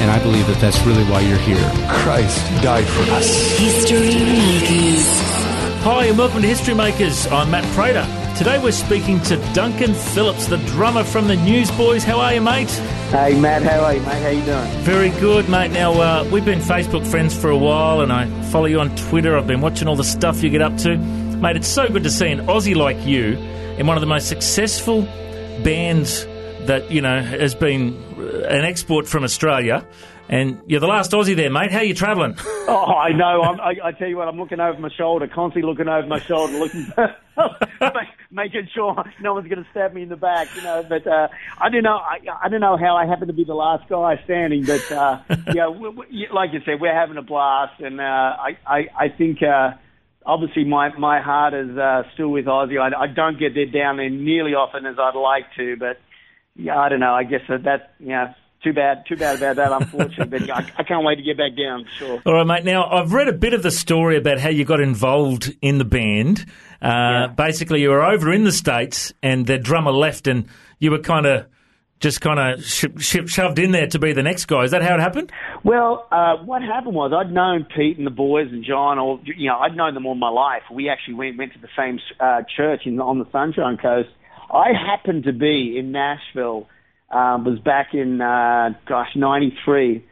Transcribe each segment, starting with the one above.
And I believe that that's really why you're here. Christ died for us. History Makers. Hi, and welcome to History Makers. I'm Matt Prater. Today we're speaking to Duncan Phillips, the drummer from the Newsboys. How are you, mate? Hey Matt, how are you, mate? How you doing? Very good, mate. Now, uh, we've been Facebook friends for a while, and I follow you on Twitter. I've been watching all the stuff you get up to. Mate, it's so good to see an Aussie like you in one of the most successful bands that, you know, has been an export from Australia. And you're the last Aussie there, mate. How you travelling? Oh, I know. I'm, I, I tell you what, I'm looking over my shoulder, constantly looking over my shoulder, looking, making sure no one's going to stab me in the back, you know. But uh, I don't know. I, I don't know how I happen to be the last guy standing, but uh, yeah, we, we, like you said, we're having a blast, and uh, I, I, I think. Uh, Obviously, my my heart is uh, still with Aussie. I, I don't get there down there nearly often as I'd like to, but yeah, I don't know. I guess that, that you know, too bad, too bad about that, unfortunately. but I, I can't wait to get back down, sure. All right, mate. Now, I've read a bit of the story about how you got involved in the band. Uh, Yeah. Basically, you were over in the States and the drummer left, and you were kind of just kind of sh- sh- shoved in there to be the next guy. Is that how it happened? Well, uh, what happened was I'd known Pete and the boys and John, or you know, I'd known them all my life. We actually went went to the same uh, church in, on the Sunshine Coast. I happened to be in Nashville. Um, was back in uh, gosh '93,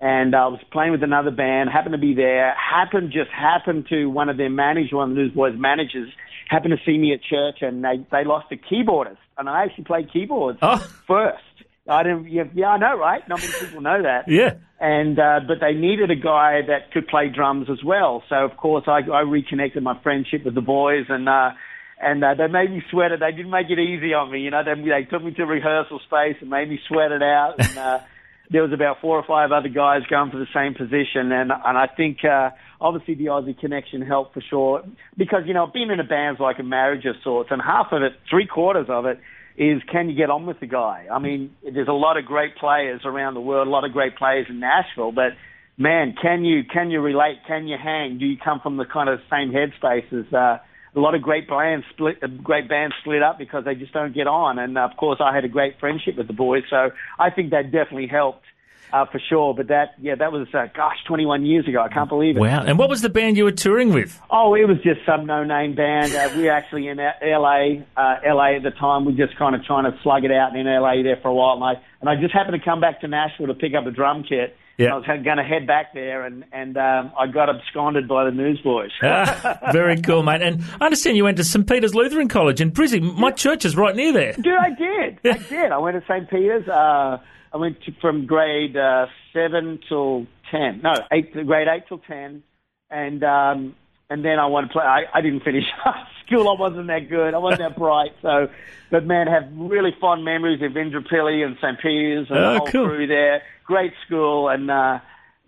and I was playing with another band. Happened to be there. Happened just happened to one of their managers, one of the Newsboys managers, happened to see me at church, and they they lost a keyboardist, and I actually played keyboards Oh. first. I didn't. Yeah, yeah, I know, right? Not many people know that Yeah. and uh, but they needed a guy that could play drums as well. So of course I, I reconnected my friendship with the boys, and uh, and uh, they made me sweat it. They didn't make it easy on me, you know. They, they took me to rehearsal space and made me sweat it out. And uh, there was about four or five other guys going for the same position, and and I think uh, obviously the Aussie connection helped for sure because you know being in a band's like a marriage of sorts, and half of it, three quarters of it is can you get on with the guy? I mean, there's a lot of great players around the world, a lot of great players in Nashville, but man, can you can you relate? Can you hang? Do you come from the kind of same headspace as uh, a lot of great bands split? uh, Great bands split up because they just don't get on. And of course, I had a great friendship with the boys, so I think that definitely helped. Uh, for sure, but that, yeah, that was, uh, gosh, 21 years ago. I can't believe it. Wow. And what was the band you were touring with? Oh, it was just some no-name band. Uh, we were actually in uh, LA, uh, LA at the time. We were just kind of trying to slug it out in LA there for a while, and I and I just happened to come back to Nashville to pick up a drum kit. Yeah. I was going to head back there, and and um, I got absconded by the Newsboys. Ah, very cool, mate. And I understand you went to St. Peter's Lutheran College in Brisbane. My church is right near there. Dude, I did. I did. I went to St. Peter's. Uh, I went to, from grade uh, seven till ten. No, eight, grade eight till ten, and um, and then I wanted to play. I, I didn't finish school. I wasn't that good. I wasn't that bright. So, but man, have really fond memories of Indooroopilly and St. Peter's and Oh, the whole cool. crew there. Great school, and uh,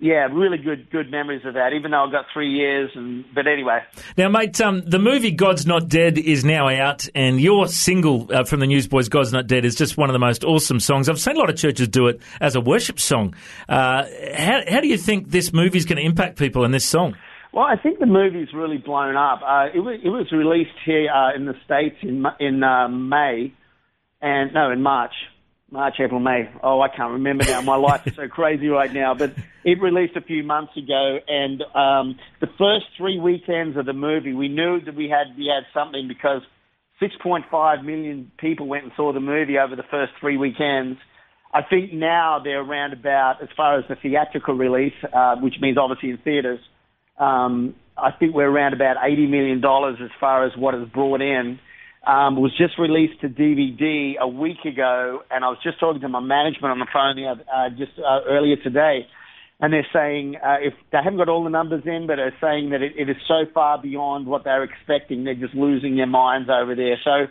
yeah, really good good memories of that. Even though I got three years, and but anyway. Now, mate, um, the movie God's Not Dead is now out, and your single uh, from the Newsboys, God's Not Dead, is just one of the most awesome songs. I've seen a lot of churches do it as a worship song. Uh, how, how do you think this movie is going to impact people in this song? Well, I think the movie's really blown up. Uh, it was it was released here uh, in the states in in uh, May, and no, in March, March, April, May. Oh, I can't remember now. My life is so crazy right now. But it released a few months ago, and um, the first three weekends of the movie, we knew that we had we had something because 6.5 million people went and saw the movie over the first three weekends. I think now they're around about, as far as the theatrical release, uh, which means obviously in theatres, um, I think we're around about $80 million as far as what is brought in. Um, was just released to DVD a week ago, and I was just talking to my management on the phone the uh, just uh, earlier today, and they're saying uh, if they haven't got all the numbers in, but they're saying that it, it is so far beyond what they're expecting, they're just losing their minds over there. So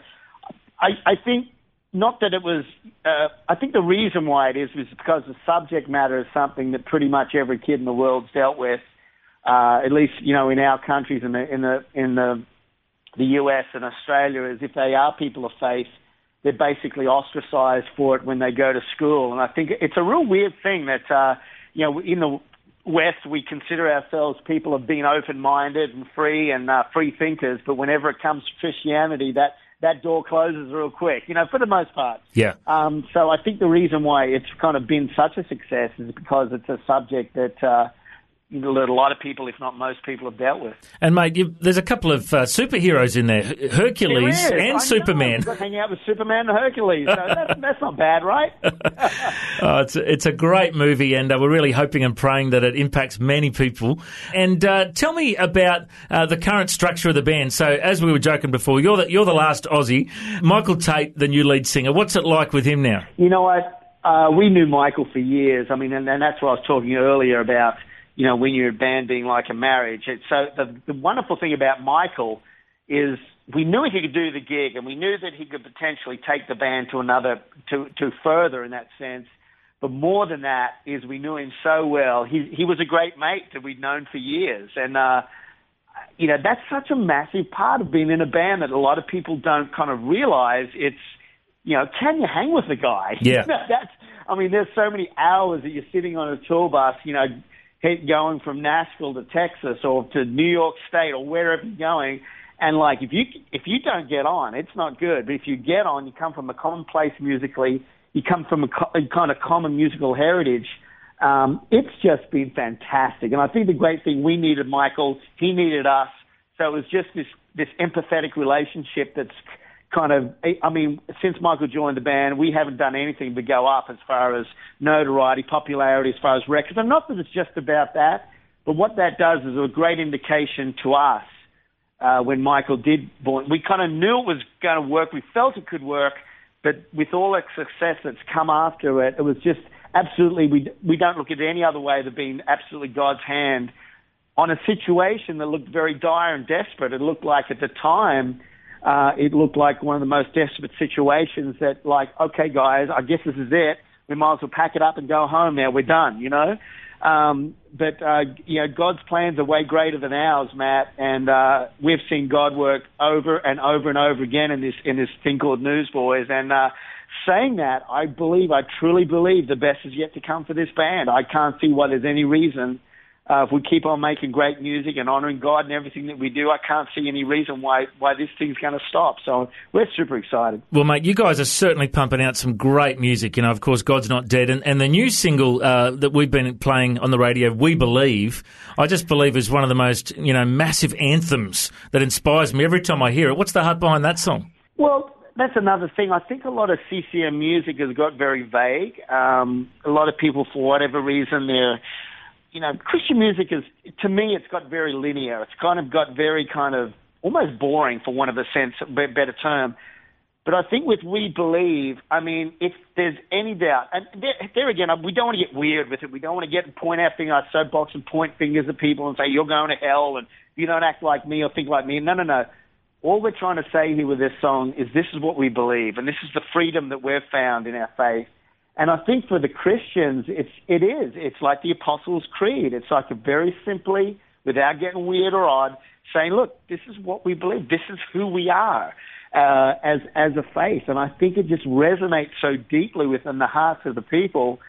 I, I think not that it was. Uh, I think the reason why it is was because the subject matter is something that pretty much every kid in the world's dealt with. Uh, at least you know in our countries in the in the in the the US and Australia is if they are people of faith, they're basically ostracized for it when they go to school. And I think it's a real weird thing that uh, you know in the West we consider ourselves people of being open-minded and free and uh, free thinkers, but whenever it comes to Christianity, that that door closes real quick, you know, for the most part. Yeah. Um, so I think the reason why it's kind of been such a success is because it's a subject that, uh, that a lot of people, if not most people, have dealt with. And mate, you, there's a couple of uh, superheroes in there, Hercules There is. I know. and Superman. I've got to hang out with Superman and Hercules. So that's, that's not bad, right? Oh, it's a, it's a great movie, and uh, we're really hoping and praying that it impacts many people. And uh, tell me about uh, the current structure of the band. So, as we were joking before, you're the, you're the last Aussie. Michael Tait, the new lead singer. What's it like with him now? You know what? Uh, we knew Michael for years. I mean, and, and that's what I was talking earlier about. You know, when you're a band being like a marriage. It's, so the, the wonderful thing about Michael is we knew he could do the gig, and we knew that he could potentially take the band to another to to further in that sense. But more than that is we knew him so well. He he was a great mate that we'd known for years, and uh, you know that's such a massive part of being in a band that a lot of people don't kind of realize. It's you know, can you hang with the guy? Yeah. that's. I mean, there's so many hours that you're sitting on a tour bus, you know, going from Nashville to Texas or to New York State or wherever you're going. And like, if you if you don't get on, it's not good. But if you get on, you come from a common place musically. You come from a, co- a kind of common musical heritage. Um, it's just been fantastic. And I think the great thing we needed Michael, he needed us. So it was just this this empathetic relationship that's kind of, I mean, since Michael joined the band, we haven't done anything but go up as far as notoriety, popularity, as far as records. And not that it's just about that, but what that does is a great indication to us uh, when Michael did born. We kind of knew it was going to work. We felt it could work, but with all the success that's come after it, it was just absolutely. We we don't look at it any other way than being absolutely God's hand on a situation that looked very dire and desperate. It looked like at the time uh, it looked like one of the most desperate situations that, like, okay, guys, I guess this is it. We might as well pack it up and go home now. We're done, you know? Um, but, uh, you know, God's plans are way greater than ours, Matt, and, uh, we've seen God work over and over and over again in this, in this thing called Newsboys. And, uh, saying that, I believe, I truly believe the best is yet to come for this band. I can't see why there's any reason uh, if we keep on making great music and honoring God and everything that we do, I can't see any reason why why this thing's going to stop. So we're super excited. Well, mate, you guys are certainly pumping out some great music. You know, of course, God's Not Dead. And, and the new single uh, that we've been playing on the radio, We Believe, I just believe is one of the most, you know, massive anthems that inspires me every time I hear it. What's the heart behind that song? Well, that's another thing. I think a lot of CCM music has got very vague. Um, a lot of people, for whatever reason, they're you know, Christian music is, to me, it's got very linear. It's kind of got very kind of almost boring, for want of a sense, better term. But I think with We Believe, I mean, if there's any doubt, and there, there again, we don't want to get weird with it. We don't want to get point our finger, our soapbox, and point fingers at people and say, you're going to hell, and you don't act like me or think like me. No, no, no. All we're trying to say here with this song is this is what we believe, and this is the freedom that we've found in our faith. And I think for the Christians, it's it is. It's like the Apostles' Creed. It's like a very simply, without getting weird or odd, saying, "Look, this is what we believe. This is who we are uh, as as a faith." And I think it just resonates so deeply within the hearts of the people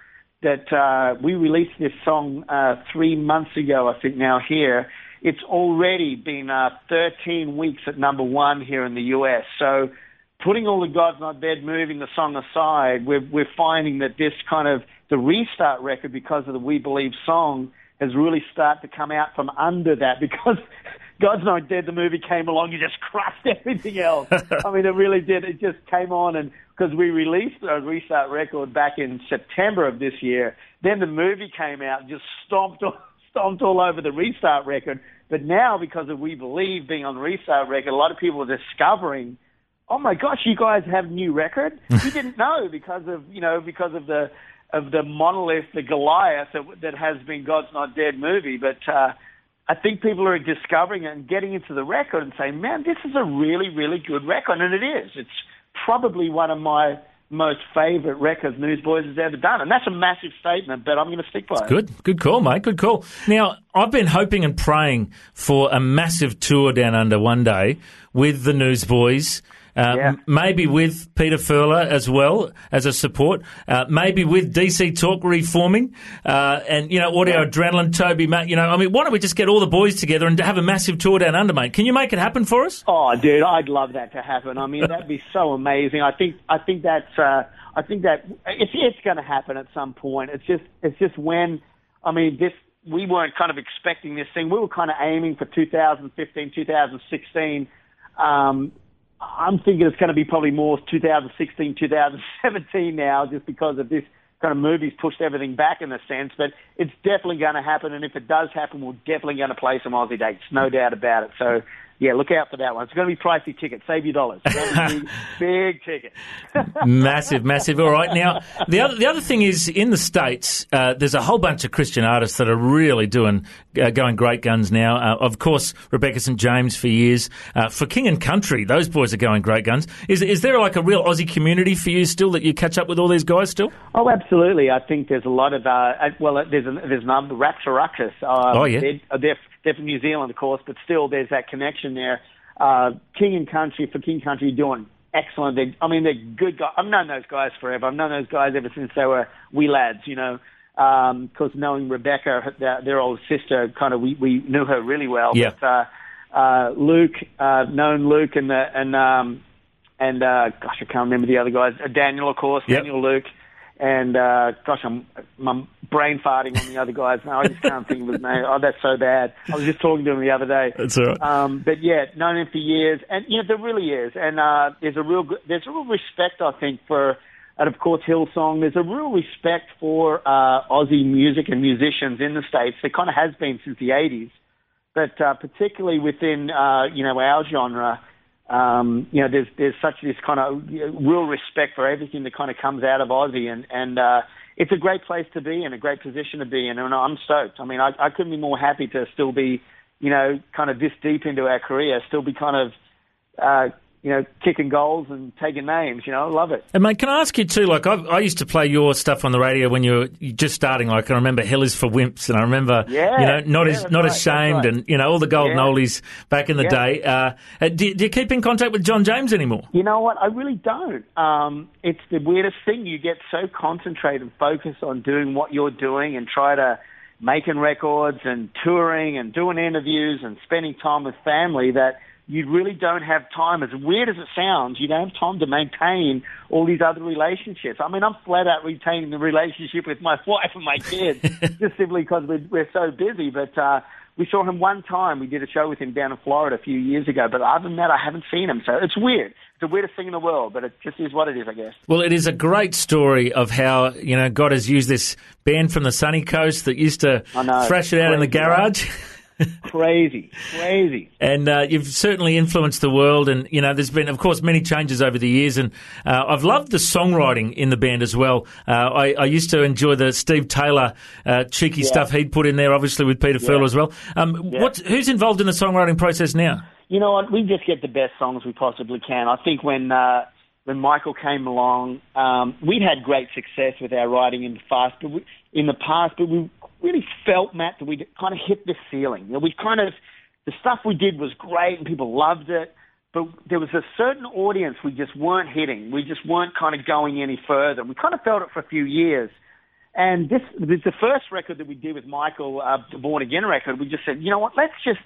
that uh, we released this song uh, three months ago. I think now here. It's already been uh, 13 weeks at number one here in the U.S. So putting all the God's Not Dead, moving the song aside, we're, we're finding that this kind of, the restart record because of the We Believe song has really started to come out from under that because God's Not Dead, the movie came along, and just crushed everything else. I mean, it really did. It just came on and because we released a restart record back in September of this year, then the movie came out and just stomped stomped all over the restart record. But now because of We Believe being on the restart record, a lot of people are discovering oh my gosh, you guys have a new record? we didn't know because of you know because of the of the monolith, the Goliath that, that has been God's Not Dead movie. But uh, I think people are discovering it and getting into the record and saying, man, this is a really really good record, and it is. It's probably one of my most favourite records Newsboys has ever done. And that's a massive statement, but I'm going to stick by it. Good, good call, mate. Good call. Now, I've been hoping and praying for a massive tour down under one day with the Newsboys. Uh, Yeah. m- Maybe with Peter Furler as well as a support. Uh, maybe with DC Talk reforming, uh, and you know Audio Adrenaline, Toby, Matt. You know, I mean, why don't we just get all the boys together and have a massive tour down under, mate? Can you make it happen for us? Oh, dude, I'd love that to happen. I mean, that'd be so amazing. I think, I think that's, uh, I think that it's, it's going to happen at some point. It's just, it's just when, I mean, this, we weren't kind of expecting this thing. We were kind of aiming for 2015, 2016. Um, I'm thinking it's going to be probably more 2016, 2017 now, just because of this kind of movies pushed everything back in a sense. But it's definitely going to happen, and if it does happen, we're definitely going to play some Aussie dates, no doubt about it. So. Yeah, look out for that one. It's going to be pricey tickets. Save your dollars. That would be big ticket. massive, massive. All right. Now, the other the other thing is in the states, uh, there's a whole bunch of Christian artists that are really doing uh, going great guns now. Uh, of course, Rebecca St James for years. Uh, for King and Country, those boys are going great guns. Is is there like a real Aussie community for you still that you catch up with all these guys still? Oh, absolutely. I think there's a lot of uh, uh, well, there's a, there's a number Rapture Ruckus. Uh, Oh, yeah. they're, they're they're from New Zealand, of course, but still there's that connection there. Uh, King and Country for King Country doing excellent. They, I mean, they're good guys. I've known those guys forever. I've known those guys ever since they were wee lads. You know, because knowing Rebecca, their, their old sister, kind of we we knew her really well. Yeah. But, uh, uh, Luke, uh, known Luke and the and um, and uh, gosh, I can't remember the other guys. Uh, Daniel, of course, Yep. Daniel Luke, and uh, gosh, I'm I'm brain farting on the other guys now. I just can't think of his name. Oh, that's so bad. I was just talking to him the other day. That's all right. Um, but yeah, known him for years, and you know there really is, and uh, there's a real good, there's a real respect I think for, and of course Hillsong. There's a real respect for uh, Aussie music and musicians in the states. There kind of has been since the '80s, but uh, particularly within uh, you know our genre. Um, you know, there's there's such this kind of real respect for everything that kind of comes out of Aussie, and and uh, it's a great place to be and a great position to be in, and I'm stoked. I mean, I, I couldn't be more happy to still be, you know, kind of this deep into our career, still be kind of, uh, you know, kicking goals and taking names. You know, I love it. And mate, can I ask you too? Like, I, I used to play your stuff on the radio when you were just starting. Like, I remember Hell is for Wimps, and I remember, Yeah, you know, not yeah, as not right, ashamed, right. and you know, all the golden Yeah. oldies back in the day. Uh, uh, do, do you keep in contact with John James anymore? You know what? I really don't. Um, it's the weirdest thing. You get so concentrated and focused on doing what you're doing and try to making records and touring and doing interviews and spending time with family that you really don't have time. As weird as it sounds, you don't have time to maintain all these other relationships. I mean, I'm flat out retaining the relationship with my wife and my kids just simply because we're, we're so busy. But uh, we saw him one time. We did a show with him down in Florida a few years ago. But other than that, I haven't seen him. So it's weird. It's the weirdest thing in the world, but it just is what it is, I guess. Well, it is a great story of how you know God has used this band from the sunny coast that used to thrash it out in the garage. Crazy, crazy. And uh, you've certainly influenced the world, and you know there's been, of course, many changes over the years. And uh, I've loved the songwriting in the band as well. Uh, I, I used to enjoy the Steve Taylor uh, cheeky stuff he'd put in there, obviously with Peter Furler as well. Um, what, who's involved in the songwriting process now? You know what? We just get the best songs we possibly can. I think when uh, when Michael came along, um, we'd had great success with our writing in the past, but we, in the past, but we really felt Matt that we kind of hit the ceiling. You know, we kind of the stuff we did was great and people loved it, but there was a certain audience we just weren't hitting. We just weren't kind of going any further. We kind of felt it for a few years. And this, this the first record that we did with Michael, uh, the Born Again record. We just said, you know what? Let's just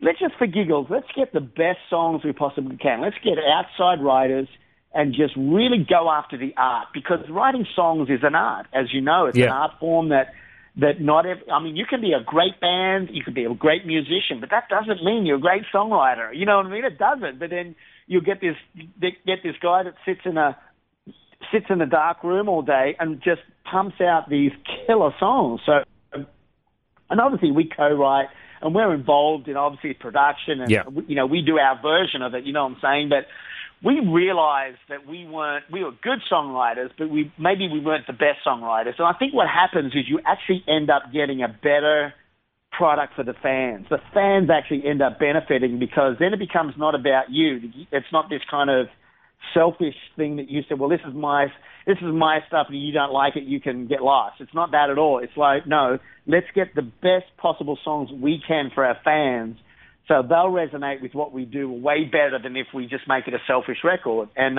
let's just for giggles, let's get the best songs we possibly can. Let's get outside writers and just really go after the art because writing songs is an art, as you know. It's an art form that that not every, I mean, you can be a great band, you can be a great musician, but that doesn't mean you're a great songwriter. You know what I mean? It doesn't. But then you get this get this guy that sits in a sits in a dark room all day and just pumps out these killer songs. So, and obviously we co-write and we're involved in obviously production and Yeah. you know we do our version of it. You know what I'm saying? But we realized that we weren't we were good songwriters, but we maybe we weren't the best songwriters. And I think what happens is you actually end up getting a better product for the fans. The fans actually end up benefiting because then it becomes not about you. It's not this kind of selfish thing that you said. Well, this is my this is my stuff, and you don't like it, you can get lost. It's not that at all. It's like no, let's get the best possible songs we can for our fans. So they'll resonate with what we do way better than if we just make it a selfish record. And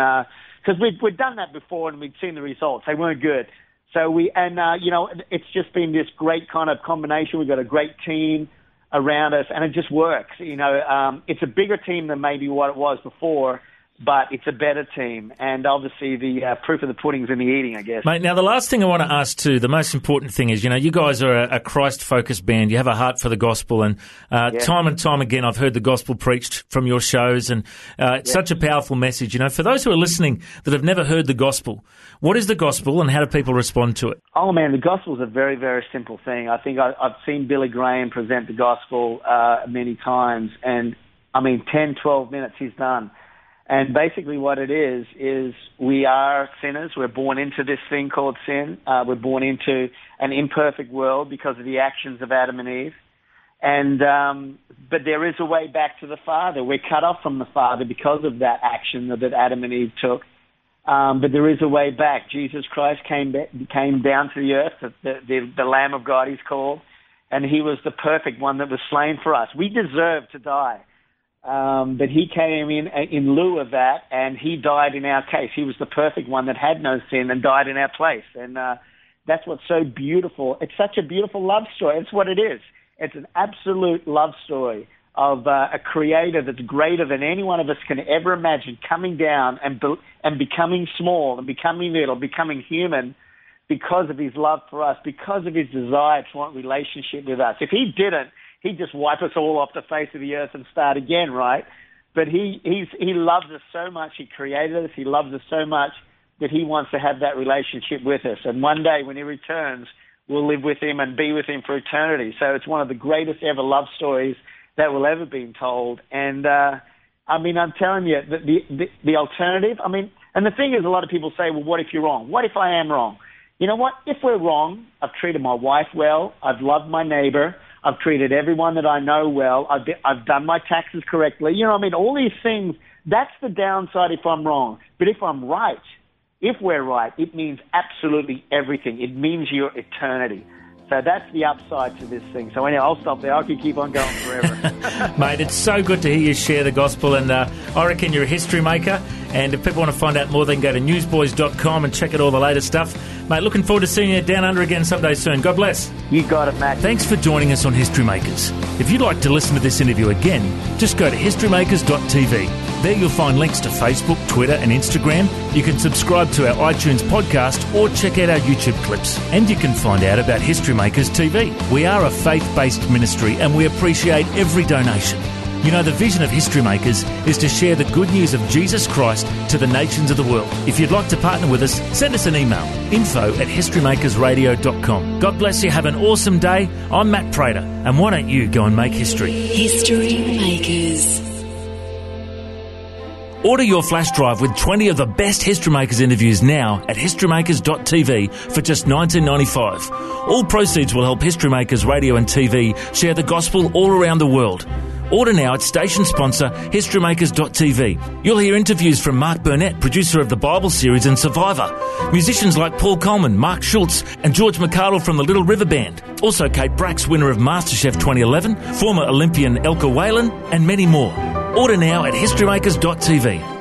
because we'd we'd done that before and we'd seen the results, they weren't good. So we and uh, you know it's just been this great kind of combination. We've got a great team around us, and it just works. You know, um, it's a bigger team than maybe what it was before, but it's a better team. And obviously, the uh, proof of the pudding's in the eating, I guess. Mate, now the last thing I want to ask too, the most important thing is, you know, you guys are a, a Christ-focused band. You have a heart for the gospel, and uh, Yeah. time and time again, I've heard the gospel preached from your shows, and uh, it's such a powerful message. You know, for those who are listening that have never heard the gospel, what is the gospel, and how do people respond to it? Oh man, the gospel is a very, very simple thing. I think I, I've seen Billy Graham present the gospel uh, many times, and I mean, 10, 12 minutes, he's done. And basically, what it is is we are sinners. We're born into this thing called sin. Uh, we're born into an imperfect world because of the actions of Adam and Eve. And um, but there is a way back to the Father. We're cut off from the Father because of that action that Adam and Eve took. Um, but there is a way back. Jesus Christ came came down to the earth, the, the, the Lamb of God he's called, and he was the perfect one that was slain for us. We deserve to die. Um, but he came in in lieu of that, and he died in our case. He was the perfect one that had no sin and died in our place. And uh, that's what's so beautiful. It's such a beautiful love story. It's what it is. It's an absolute love story of uh, a creator that's greater than any one of us can ever imagine, coming down and be- and becoming small and becoming little, becoming human because of his love for us, because of his desire to want relationship with us. If he didn't, he'd just wipe us all off the face of the earth and start again, right? But he he's, he loves us so much. He created us. He loves us so much that he wants to have that relationship with us. And one day when he returns, we'll live with him and be with him for eternity. So it's one of the greatest ever love stories that will ever be told. And uh, I mean, I'm telling you, the, the the the alternative. I mean, and the thing is, a lot of people say, well, what if you're wrong? What if I am wrong? You know what? If we're wrong, I've treated my wife well. I've loved my neighbor. I've treated everyone that I know well. I've, be, I've done my taxes correctly. You know what I mean? All these things, that's the downside if I'm wrong. But if I'm right, if we're right, it means absolutely everything. It means your eternity. So that's the upside to this thing. So anyway, I'll stop there. I could keep on going forever. Mate, it's so good to hear you share the gospel, and uh, I reckon you're a history maker. And if people want to find out more, they can go to newsboys.com and check out all the latest stuff. Mate, looking forward to seeing you down under again someday soon. God bless. you got it, Matt. Thanks for joining us on History Makers. If you'd like to listen to this interview again, just go to historymakers.tv. There you'll find links to Facebook, Twitter, and Instagram. You can subscribe to our iTunes podcast or check out our YouTube clips. And you can find out about History Makers TV. We are a faith based ministry and we appreciate every donation. You know, the vision of History Makers is to share the good news of Jesus Christ to the nations of the world. If you'd like to partner with us, send us an email info at historymakersradio.com. God bless you. Have an awesome day. I'm Matt Prater, and why don't you go and make history? History Makers. Order your flash drive with 20 of the best History Makers interviews now at historymakers.tv for just $19.95. All proceeds will help History Makers Radio and TV share the gospel all around the world. Order now at station sponsor historymakers.tv. You'll hear interviews from Mark Burnett, producer of the Bible series and Survivor, musicians like Paul Colman, Mark Schultz, and George McArdle from the Little River Band, also Kate Bracks, winner of MasterChef 2011, former Olympian Elka Whalan, and many more. Order now at historymakers.tv.